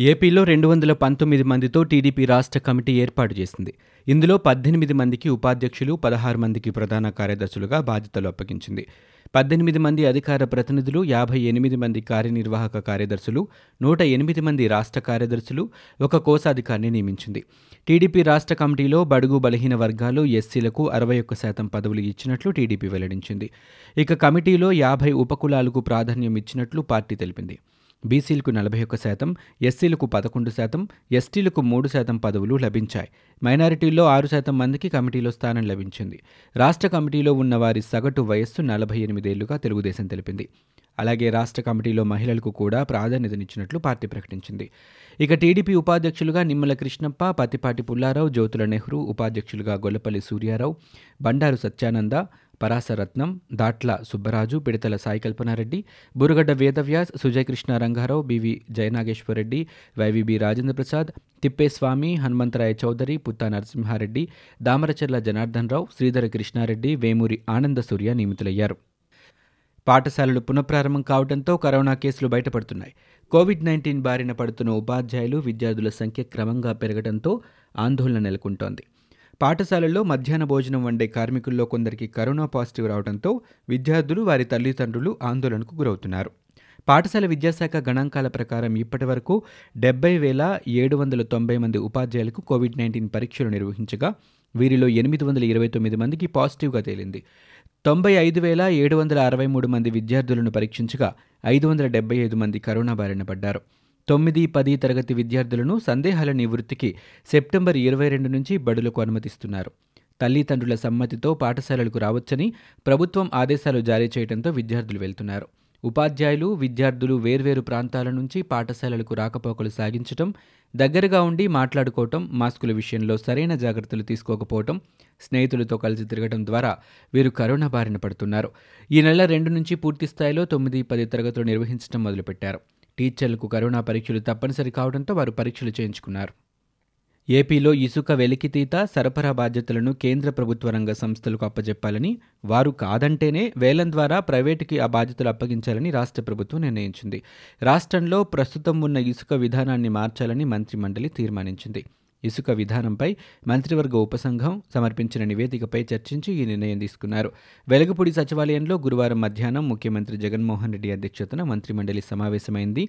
ఏపీలో రెండు వందల పంతొమ్మిది మందితో టీడీపీ రాష్ట్ర కమిటీ ఏర్పాటు చేసింది. ఇందులో పద్దెనిమిది మందికి ఉపాధ్యక్షులు పదహారు మందికి ప్రధాన కార్యదర్శులుగా బాధ్యతలు అప్పగించింది. పద్దెనిమిది మంది అధికార ప్రతినిధులు యాభై ఎనిమిది మంది కార్యనిర్వాహక కార్యదర్శులు నూట ఎనిమిది మంది రాష్ట్ర కార్యదర్శులు ఒక కోశాధికారిని నియమించింది. టీడీపీ రాష్ట్ర కమిటీలో బడుగు బలహీన వర్గాలు ఎస్సీలకు అరవై ఒక్క శాతం పదవులు ఇచ్చినట్లు టీడీపీ వెల్లడించింది. ఇక కమిటీలో యాభై ఉపకులాలకు ప్రాధాన్యం ఇచ్చినట్లు పార్టీ తెలిపింది. బీసీలకు నలభై ఒక్క శాతం ఎస్సీలకు పదకొండు శాతం ఎస్టీలకు మూడు శాతం పదవులు లభించాయి. మైనారిటీల్లో ఆరు శాతం మందికి కమిటీలో స్థానం లభించింది. రాష్ట్ర కమిటీలో ఉన్న వారి సగటు వయస్సు నలభై ఎనిమిదేళ్ళుగా తెలుగుదేశం తెలిపింది. అలాగే రాష్ట్ర కమిటీలో మహిళలకు కూడా ప్రాధాన్యతనిచ్చినట్లు పార్టీ ప్రకటించింది. ఇక టీడీపీ ఉపాధ్యక్షులుగా నిమ్మల కృష్ణప్ప పత్తిపాటి పుల్లారావు జ్యోతుల నెహ్రూ ఉపాధ్యక్షులుగా Gollapalli Surya Rao Bandaru Satyananda Parasaratnam Datla Subbaraju Pidathala Sai Kalpana Reddy Burugadda Vedavyas Sujay Krishna Ranga Rao B V Jaya Nageswara Reddy Y V B Rajendra Prasad Thippeswamy Hanumantharaya Chowdary Putta Narasimha Reddy Damacharla Janardhan Rao Sridhara Krishna Reddy Vemuri Ananda Surya నియమితులయ్యారు. పాఠశాలలు పునఃప్రారంభం కావడంతో corona కేసులు బయటపడుతున్నాయి. Covid nineteen బారిన పడుతున్న ఉపాధ్యాయులు విద్యార్థుల సంఖ్య క్రమంగా పెరగడంతో ఆందోళన నెలకొంటోంది. పాఠశాలల్లో మధ్యాహ్న భోజనం వండే కార్మికుల్లో కొందరికి కరోనా పాజిటివ్ రావడంతో విద్యార్థులు వారి తల్లిదండ్రులు ఆందోళనకు గురవుతున్నారు. పాఠశాల విద్యాశాఖ గణాంకాల ప్రకారం ఇప్పటి వరకు డెబ్బై వేల ఏడు వందల తొంభై మంది ఉపాధ్యాయులకు కోవిడ్ నైన్టీన్ పరీక్షలు నిర్వహించగా వీరిలో ఎనిమిది వందల ఇరవై తొమ్మిది మందికి పాజిటివ్గా తేలింది. తొంభై ఐదు వేల ఏడు వందల అరవై మూడు మంది విద్యార్థులను పరీక్షించగా ఐదు వందల డెబ్బై ఐదు మంది కరోనా బారిన పడ్డారు. తొమ్మిది పది తరగతి విద్యార్థులను సందేహాల నివృత్తికి సెప్టెంబర్ ఇరవై రెండు నుంచి బడులకు అనుమతిస్తున్నారు. తల్లిదండ్రుల సమ్మతితో పాఠశాలలకు రావచ్చని ప్రభుత్వం ఆదేశాలు జారీ చేయడంతో విద్యార్థులు వెళ్తున్నారు. ఉపాధ్యాయులు విద్యార్థులు వేర్వేరు ప్రాంతాల నుంచి పాఠశాలలకు రాకపోకలు సాగించటం దగ్గరగా ఉండి మాట్లాడుకోవటం మాస్కుల విషయంలో సరైన జాగ్రత్తలు తీసుకోకపోవటం స్నేహితులతో కలిసి తిరగడం ద్వారా వీరు కరోనా బారిన పడుతున్నారు. ఈ నెల రెండు నుంచి పూర్తి స్థాయిలో తొమ్మిది పది తరగతులు నిర్వహించడం మొదలుపెట్టారు. టీచర్లకు కరోనా పరీక్షలు తప్పనిసరి కావడంతో వారు పరీక్షలు చేయించుకున్నారు. ఏపీలో ఇసుక వెలికితీత సరఫరా బాధ్యతలను కేంద్ర ప్రభుత్వ రంగ సంస్థలకు అప్పజెప్పాలని వారు కాదంటేనే వేలం ద్వారా ప్రైవేటుకి ఆ బాధ్యతలు అప్పగించాలని రాష్ట్ర ప్రభుత్వం నిర్ణయించింది. రాష్ట్రంలో ప్రస్తుతం ఉన్న ఇసుక విధానాన్ని మార్చాలని మంత్రిమండలి తీర్మానించింది. ఇసుక విధానంపై మంత్రివర్గ ఉపసంఘం సమర్పించిన నివేదికపై చర్చించి ఈ నిర్ణయం తీసుకున్నారు. వెలగపూడి సచివాలయంలో గురువారం మధ్యాహ్నం ముఖ్యమంత్రి జగన్మోహన్ రెడ్డి అధ్యక్షతన మంత్రిమండలి సమావేశమైంది.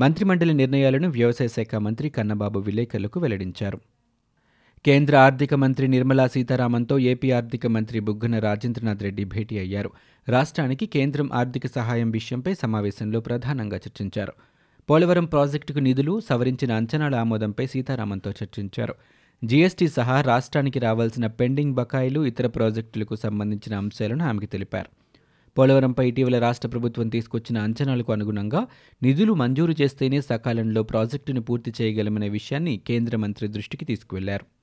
మంత్రిమండలి నిర్ణయాలను వ్యవసాయ శాఖ మంత్రి కన్నబాబు విలేకరులకు వెల్లడించారు. కేంద్ర ఆర్థిక మంత్రి నిర్మలా సీతారామన్తో ఏపీ ఆర్థిక మంత్రి బుగ్గన రాజేంద్రనాథ్ రెడ్డి భేటీ అయ్యారు. రాష్ట్రానికి కేంద్రం ఆర్థిక సహాయం విషయంపై సమావేశంలో ప్రధానంగా చర్చించారు. పోలవరం ప్రాజెక్టుకు నిధులు సవరించిన అంచనాల ఆమోదంపై సీతారామన్తో చర్చించారు. జీఎస్టీ సహా రాష్ట్రానికి రావాల్సిన పెండింగ్ బకాయిలు ఇతర ప్రాజెక్టులకు సంబంధించిన అంశాలను ఆమెకు తెలిపారు. పోలవరంపై ఇటీవల రాష్ట్ర ప్రభుత్వం తీసుకొచ్చిన అంచనాలకు అనుగుణంగా నిధులు మంజూరు చేస్తేనే సకాలంలో ప్రాజెక్టును పూర్తి చేయగలమనే విషయాన్ని కేంద్ర మంత్రి దృష్టికి తీసుకువెళ్ళారు.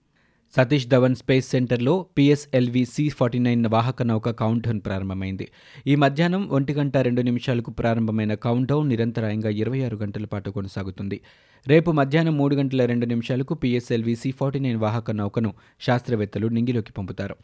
సతీష్ ధవన్ స్పేస్ సెంటర్లో పిఎస్ఎల్వి సి ఫార్టీ నైన్ వాహక నౌక కౌంట్డౌన్ ప్రారంభమైంది. ఈ మధ్యాహ్నం ఒంటి గంట రెండు నిమిషాలకు ప్రారంభమైన కౌంట్డౌన్ నిరంతరాయంగా ఇరవై ఆరు గంటల పాటు కొనసాగుతుంది. రేపు మధ్యాహ్నం మూడు గంటల రెండు నిమిషాలకు పిఎస్ఎల్వి సి ఫార్టీ నైన్ వాహక నౌకను శాస్త్రవేత్తలు నింగిలోకి పంపుతారు.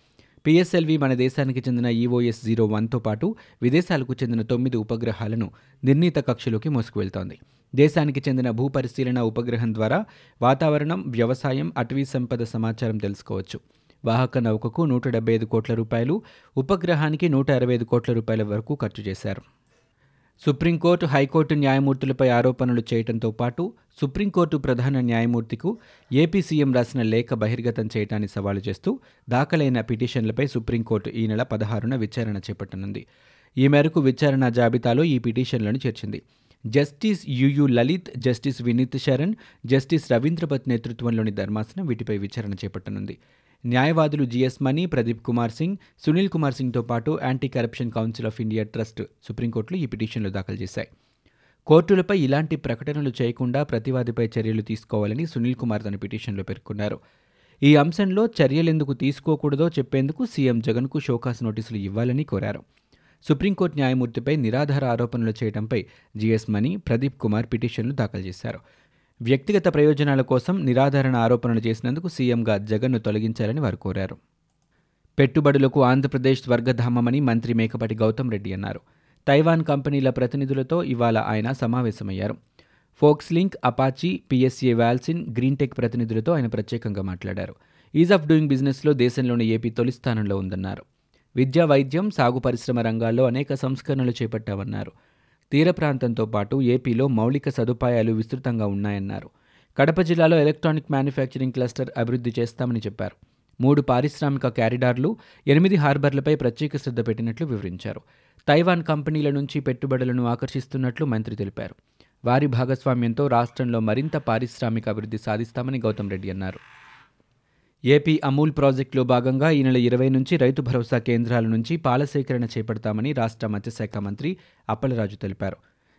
పిఎస్ఎల్వి మన దేశానికి చెందిన ఈఓఎస్ జీరో వన్తో పాటు విదేశాలకు చెందిన తొమ్మిది ఉపగ్రహాలను నిర్ణీత కక్షలోకి మోసుకువెళ్తోంది. దేశానికి చెందిన భూపరిశీలన ఉపగ్రహం ద్వారా వాతావరణం వ్యవసాయం అటవీ సంపద సమాచారం తెలుసుకోవచ్చు. వాహక నౌకకు నూట డెబ్బై ఐదు కోట్ల రూపాయలు ఉపగ్రహానికి నూట అరవై ఐదు కోట్ల రూపాయల వరకు ఖర్చు చేశారు. సుప్రీంకోర్టు హైకోర్టు న్యాయమూర్తులపై ఆరోపణలు చేయడంతో పాటు సుప్రీంకోర్టు ప్రధాన న్యాయమూర్తికు ఏపీ సీఎం రాసిన లేఖ బహిర్గతం చేయడాన్ని సవాలు చేస్తూ దాఖలైన పిటిషన్లపై సుప్రీంకోర్టు ఈ నెల పదహారున విచారణ చేపట్టనుంది. ఈ మేరకు విచారణ జాబితాలో ఈ పిటిషన్లను చేర్చింది. Justice U U Lalit justice Vineet Saran justice Ravindra Bhat నేతృత్వంలోని ధర్మాసనం వీటిపై విచారణ చేపట్టనుంది. న్యాయవాదులు జిఎస్ మణి ప్రదీప్ కుమార్ సింగ్ సునీల్ కుమార్ సింగ్తో పాటు anti corruption council of India trust సుప్రీంకోర్టులో ఈ పిటిషన్లు దాఖలు చేశాయి. కోర్టులపై ఇలాంటి ప్రకటనలు చేయకుండా ప్రతివాదిపై చర్యలు తీసుకోవాలని సునీల్ కుమార్ తన పిటిషన్లో పేర్కొన్నారు. ఈ అంశంలో చర్యలెందుకు తీసుకోకూడదో చెప్పేందుకు సీఎం జగన్కు షోకాస్ నోటీసులు ఇవ్వాలని కోరారు. సుప్రీంకోర్టు న్యాయమూర్తిపై నిరాధార ఆరోపణలు చేయడంపై జీఎస్ మణి ప్రదీప్ కుమార్ పిటిషన్లు దాఖలు చేశారు. వ్యక్తిగత ప్రయోజనాల కోసం నిరాధారణ ఆరోపణలు చేసినందుకు సీఎంగా జగన్ను తొలగించాలని వారు కోరారు. పెట్టుబడులకు ఆంధ్రప్రదేశ్ స్వర్గధామమని మంత్రి మేకపాటి గౌతమ్ రెడ్డి అన్నారు. తైవాన్ కంపెనీల ప్రతినిధులతో ఇవాళ ఆయన సమావేశమయ్యారు. Foxlink Apache PSA Walsin Greentech ప్రతినిధులతో ఆయన ప్రత్యేకంగా మాట్లాడారు. ఈజ్ ఆఫ్ డూయింగ్ బిజినెస్లో దేశంలోని ఏపీ తొలి స్థానంలో ఉందన్నారు. విద్యా వైద్యం సాగు పరిశ్రమ రంగాల్లో అనేక సంస్కరణలు చేపట్టామన్నారు. తీర ప్రాంతంతో పాటు ఏపీలో మౌలిక సదుపాయాలు విస్తృతంగా ఉన్నాయన్నారు. కడప జిల్లాలో ఎలక్ట్రానిక్ మ్యానుఫ్యాక్చరింగ్ క్లస్టర్ అభివృద్ధి చేస్తామని చెప్పారు. మూడు పారిశ్రామిక క్యారిడార్లు ఎనిమిది హార్బర్లపై ప్రత్యేక శ్రద్ధ పెట్టినట్లు వివరించారు. తైవాన్ కంపెనీల నుంచి పెట్టుబడులను ఆకర్షిస్తున్నట్లు మంత్రి తెలిపారు. వారి భాగస్వామ్యంతో రాష్ట్రంలో మరింత పారిశ్రామిక అభివృద్ధి సాధిస్తామని గౌతమ్ రెడ్డి అన్నారు. ఏపీ అమూల్ ప్రాజెక్టులో భాగంగా ఈ నెల ఇరవై నుంచి రైతు భరోసా కేంద్రాల నుంచి పాల సేకరణ చేపడతామని రాష్ట్ర మత్స్యశాఖ మంత్రి అప్పలరాజు తెలిపారు.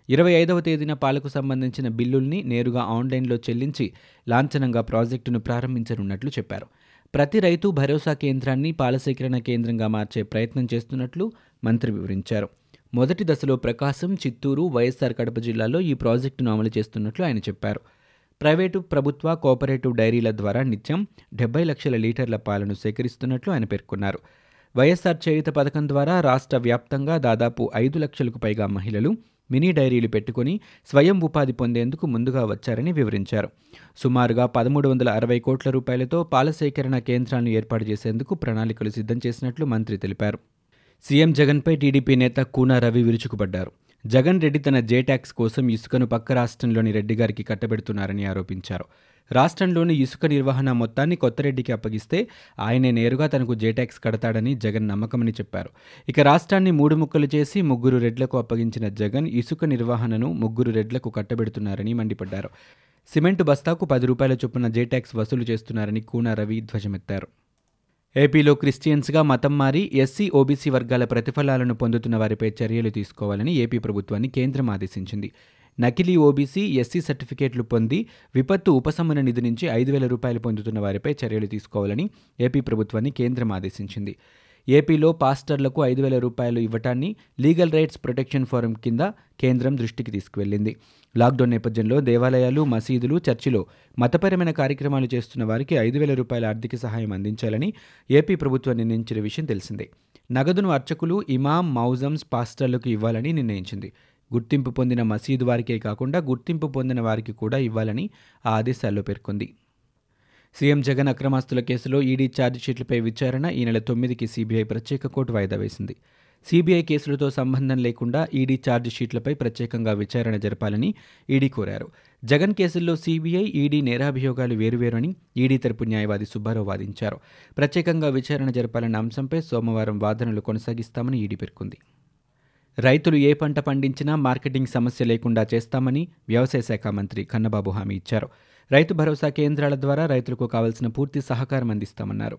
ఇరవై ఐదవ తేదీన పాలకు సంబంధించిన బిల్లుల్ని నేరుగా ఆన్లైన్లో చెల్లించి లాంఛనంగా ప్రాజెక్టును ప్రారంభించనున్నట్లు చెప్పారు. ప్రతి రైతు భరోసా కేంద్రాన్ని పాల సేకరణ కేంద్రంగా మార్చే ప్రయత్నం చేస్తున్నట్లు మంత్రి వివరించారు. మొదటి దశలో ప్రకాశం చిత్తూరు వైఎస్ఆర్ కడప జిల్లాలో ఈ ప్రాజెక్టును అమలు చేస్తున్నట్లు ఆయన చెప్పారు. ప్రైవేటు ప్రభుత్వ కోఆపరేటివ్ డైరీల ద్వారా నిత్యం డెబ్బై లక్షల లీటర్ల పాలను సేకరిస్తున్నట్లు ఆయన పేర్కొన్నారు. వైఎస్ఆర్ చేయుత పథకం ద్వారా రాష్ట్ర వ్యాప్తంగా దాదాపు ఐదు లక్షలకు పైగా మహిళలు మినీ డైరీలు పెట్టుకుని స్వయం ఉపాధి పొందేందుకు ముందుగా వచ్చారని వివరించారు. సుమారుగా పదమూడు వందల అరవై కోట్ల రూపాయలతో పాల సేకరణ కేంద్రాలను ఏర్పాటు చేసేందుకు ప్రణాళికలు సిద్ధం చేసినట్లు మంత్రి తెలిపారు. సీఎం జగన్పై టీడీపీ నేత కూనా రవి విరుచుకుపడ్డారు. జగన్ రెడ్డి తన జేటాక్స్ కోసం ఇసుకను పక్క రాష్ట్రంలోని రెడ్డి గారికి కట్టబెడుతున్నారని ఆరోపించారు. రాష్ట్రంలోని ఇసుక నిర్వహణ మొత్తాన్ని కొత్తరెడ్డికి అప్పగిస్తే ఆయనే నేరుగా తనకు జేటాక్స్ కడతాడని జగన్ నమ్మకమని చెప్పారు. ఇక రాష్ట్రాన్ని మూడు ముక్కలు చేసి ముగ్గురు రెడ్లకు అప్పగించిన జగన్ ఇసుక నిర్వహణను ముగ్గురు రెడ్లకు కట్టబెడుతున్నారని మండిపడ్డారు. సిమెంటు బస్తాకు పది రూపాయల చొప్పున జేటాక్స్ వసూలు చేస్తున్నారని కూనా రవి ధ్వజమెత్తారు. ఏపీలో క్రిస్టియన్స్గా మతం మారి ఎస్సీ ఓబీసీ వర్గాల ప్రతిఫలాలను పొందుతున్న వారిపై చర్యలు తీసుకోవాలని ఏపీ ప్రభుత్వాన్ని కేంద్రం ఆదేశించింది. నకిలీ ఓబీసీ ఎస్సీ సర్టిఫికేట్లు పొంది విపత్తు ఉపశమన నిధి నుంచి ఐదు వేల రూపాయలు పొందుతున్న వారిపై చర్యలు తీసుకోవాలని ఏపీ ప్రభుత్వాన్ని కేంద్రం ఆదేశించింది. ఏపీలో పాస్టర్లకు ఐదు వేల రూపాయలు ఇవ్వటాన్ని లీగల్ రైట్స్ ప్రొటెక్షన్ ఫోరం కింద కేంద్రం దృష్టికి తీసుకువెళ్ళింది లాక్డౌన్ నేపథ్యంలో దేవాలయాలు మసీదులు చర్చిలో మతపరమైన కార్యక్రమాలు చేస్తున్న వారికి ఐదు వేల రూపాయల ఆర్థిక సహాయం అందించాలని ఏపీ ప్రభుత్వం నిర్ణయించిన విషయం తెలిసిందే. నగదును అర్చకులు ఇమాం మౌజమ్స్ పాస్టర్లకు ఇవ్వాలని నిర్ణయించింది. గుర్తింపు పొందిన మసీదు వారికే కాకుండా గుర్తింపు పొందిన వారికి కూడా ఇవ్వాలని ఆ ఆదేశాల్లో పేర్కొంది. సీఎం జగన్ అక్రమాస్తుల కేసులో ఈడీ ఛార్జిషీట్లపై విచారణ ఈ నెల తొమ్మిదికి సీబీఐ ప్రత్యేక కోర్టు వాయిదా వేసింది. సీబీఐ కేసులతో సంబంధం లేకుండా ఈడీ ఛార్జిషీట్లపై ప్రత్యేకంగా విచారణ జరపాలని ఈడీ కోరారు. జగన్ కేసుల్లో సీబీఐ ఈడీ నేరాభియోగాలు వేరువేరని ఈడీ తరపు న్యాయవాది సుబ్బారావు వాదించారు. ప్రత్యేకంగా విచారణ జరపాలన్న అంశంపై సోమవారం వాదనలు కొనసాగిస్తామని ఈడీ పేర్కొంది. రైతులు ఏ పంట పండించినా మార్కెటింగ్ సమస్య లేకుండా చేస్తామని వ్యవసాయ శాఖ మంత్రి కన్నబాబు హామీ ఇచ్చారు. రైతు భరోసా కేంద్రాల ద్వారా రైతులకు కావాల్సిన పూర్తి సహకారం అందిస్తామన్నారు.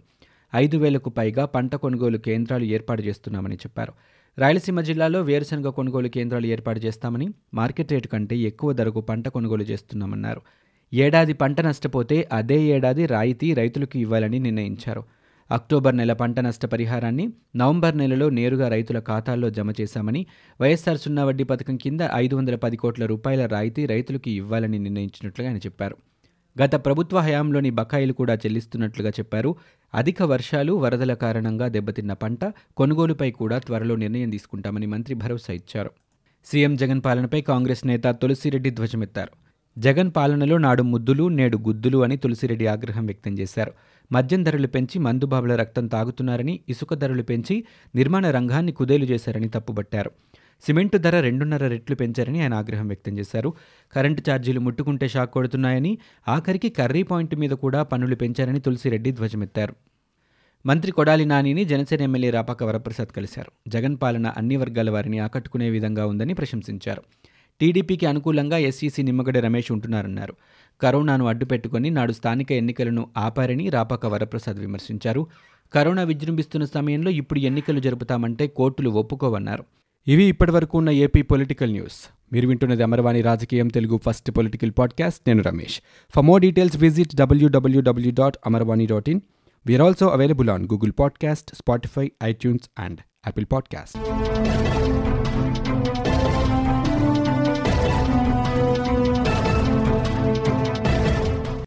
ఐదు వేలకు పైగా పంట కొనుగోలు కేంద్రాలు ఏర్పాటు చేస్తున్నామని చెప్పారు. రాయలసీమ జిల్లాలో వేరుశనగ కొనుగోలు కేంద్రాలు ఏర్పాటు చేస్తామని మార్కెట్ రేటు కంటే ఎక్కువ ధరకు పంట కొనుగోలు చేస్తున్నామన్నారు. ఏడాది పంట నష్టపోతే అదే ఏడాది రాయితీ రైతులకు ఇవ్వాలని నిర్ణయించారు. అక్టోబర్ నెల పంట నష్ట పరిహారాన్ని నవంబర్ నెలలో నేరుగా రైతుల ఖాతాల్లో జమ చేశామని వైఎస్ఆర్ సున్నా వడ్డీ పథకం కింద ఐదు వందల పది కోట్ల రూపాయల రాయితీ రైతులకు ఇవ్వాలని నిర్ణయించినట్లుగా ఆయన చెప్పారు. గత ప్రభుత్వ హయాంలోని బకాయిలు కూడా చెల్లిస్తున్నట్లుగా చెప్పారు. అధిక వర్షాలు వరదల కారణంగా దెబ్బతిన్న పంట కొనుగోలుపై కూడా త్వరలో నిర్ణయం తీసుకుంటామని మంత్రి భరోసా ఇచ్చారు. సీఎం జగన్ పాలనపై కాంగ్రెస్ నేత తులసిరెడ్డి ధ్వజమెత్తారు. జగన్ పాలనలో నాడు ముద్దులు నేడు గుద్దులు అని తులసిరెడ్డి ఆగ్రహం వ్యక్తం చేశారు. మద్యం ధరలు పెంచి మందుబాబుల రక్తం తాగుతున్నారని ఇసుక ధరలు పెంచి నిర్మాణ రంగాన్ని కుదేలు చేశారని తప్పుబట్టారు. సిమెంటు ధర రెండున్నర రెట్లు పెంచారని ఆయన ఆగ్రహం వ్యక్తం చేశారు. కరెంటు ఛార్జీలు ముట్టుకుంటే షాక్ కొడుతున్నాయని ఆఖరికి కర్రీ పాయింట్ మీద కూడా పన్నులు పెంచారని తులసిరెడ్డి ధ్వజమెత్తారు. మంత్రి కొడాలి నానిని జనసేన ఎమ్మెల్యే రాపాక వరప్రసాద్ కలిశారు. జగన్ పాలన అన్ని వర్గాల వారిని ఆకట్టుకునే విధంగా ఉందని ప్రశంసించారు. టీడీపీకి అనుకూలంగా ఎస్ఈసీ నిమ్మగడ్డ రమేష్ ఉంటున్నారన్నారు. కరోనాను అడ్డుపెట్టుకుని నాడు స్థానిక ఎన్నికలను ఆపారని రాపాక వరప్రసాద్ విమర్శించారు. కరోనా విజృంభిస్తున్న సమయంలో ఇప్పుడు ఎన్నికలు జరుపుతామంటే కోర్టులు ఒప్పుకోవన్నారు. ఇవి ఇప్పటివరకు ఉన్న ఏపీ పొలిటికల్ న్యూస్. మీరు వింటున్నది అమర్వాణి రాజకీయం తెలుగు ఫస్ట్ పొలిటికల్ పాడ్కాస్ట్. నేను Ramesh. For more details visit W W W dot Amarvani dot in we are also available on Google podcast Spotify iTunes and Apple podcast